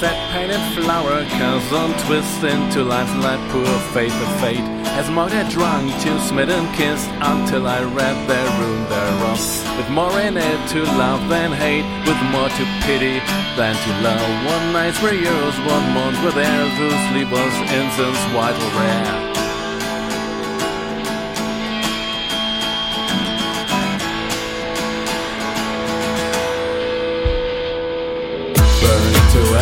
fat painted flower comes on twist into life like poor faith of fate. As more drunk to smitten kissed until I read their room thereof. With more in it to love than hate, with more to pity than to love. One nights were yours, one month were theirs, whose sleep was incense white or rare.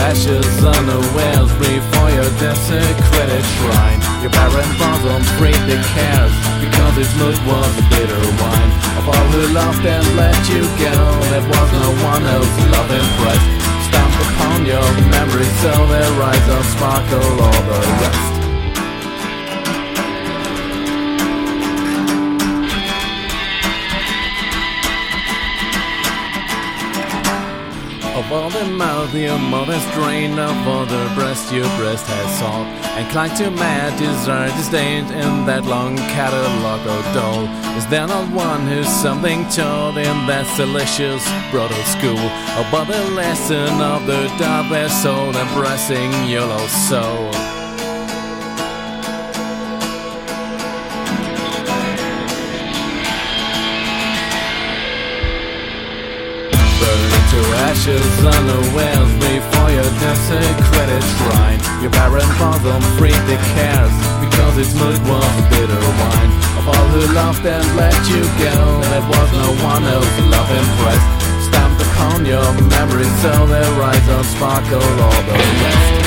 Ashes unawares before your desecrated shrine. Your barren bosom freed the cares because its mood was a bitter wine. Of all who loved and let you go, there was no one else love impressed. Stamp upon your memory so their eyes don't sparkle All the mouth your mother's drained, of all the breast your breast has sought, and clung to mad desire disdained in that long catalogue of dole. Is there not one who's something told in that delicious brutal school about the lesson of the dark soul embracing your lost soul? To ashes unawares before your desecrated shrine. Your barren bosom freed the cares because its mood was bitter wine. Of all who loved and let you go, there was no one else love impressed. Stamped upon your memory so their eyes don't sparkle all the rest.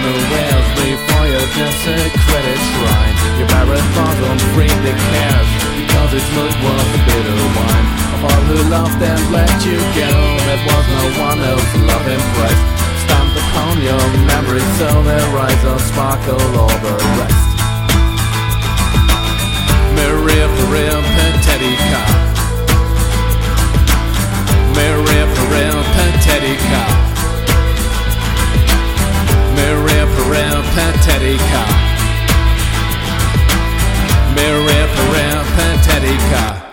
Unawares before your desecrated shrine. Your barren bosom freed the cares because its mood was bitter wine. Of all who loved and let you go, there was no one else love impressed. Stamped upon your memory so their eyes will sparkle all the rest. Maria Perea Patetica. Maria Perea Patetica. Mary Patetica. Mary Perel Patetica.